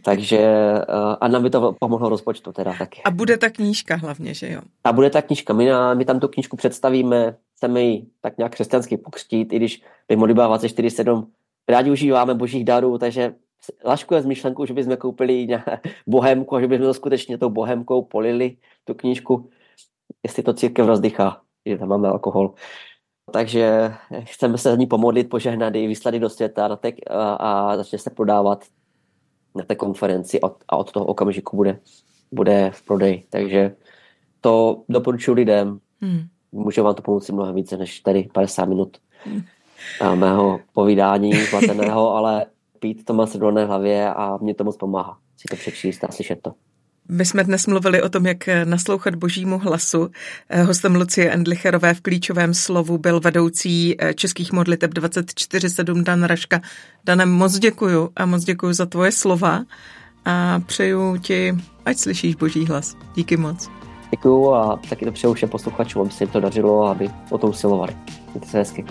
Takže eh, a nám by to pomohlo rozpočtu teda taky. A bude ta knížka hlavně, že jo? A bude ta knížka. My, na, my tam tu knížku představíme, chceme ji tak nějak křesťansky pokřtít, i když by modlitba 24.7 rádi užíváme božích darů, takže laškuje z myšlenku, že bychom koupili (laughs) bohemku a že bychom to skutečně tou bohemkou polili, tu knížku, jestli to církev rozdychá, že tam máme alkohol. Takže chceme se za ní pomodlit, požehnat ji, vyslat do světa a, a začne se prodávat na té konferenci a od toho okamžiku bude, bude v prodeji. Takže to doporučuji lidem. Hmm. Může vám to pomoci mnohem více než tady 50 minut hmm. mého povídání zlateného, (laughs) ale pít to má se v hlavě a mě to moc pomáhá si to přečíst a slyšet to. My jsme dnes mluvili o tom, jak naslouchat božímu hlasu. Hostem Lucie Endlicherové v klíčovém slovu byl vedoucí českých modliteb 24-7 Dan Raška. Danem moc děkuju a moc děkuju za tvoje slova a přeju ti, ať slyšíš boží hlas. Díky moc. Děkuju a taky to přeju všem posluchačům, aby se jim to dařilo, aby o to usilovali. Mějte se hezky.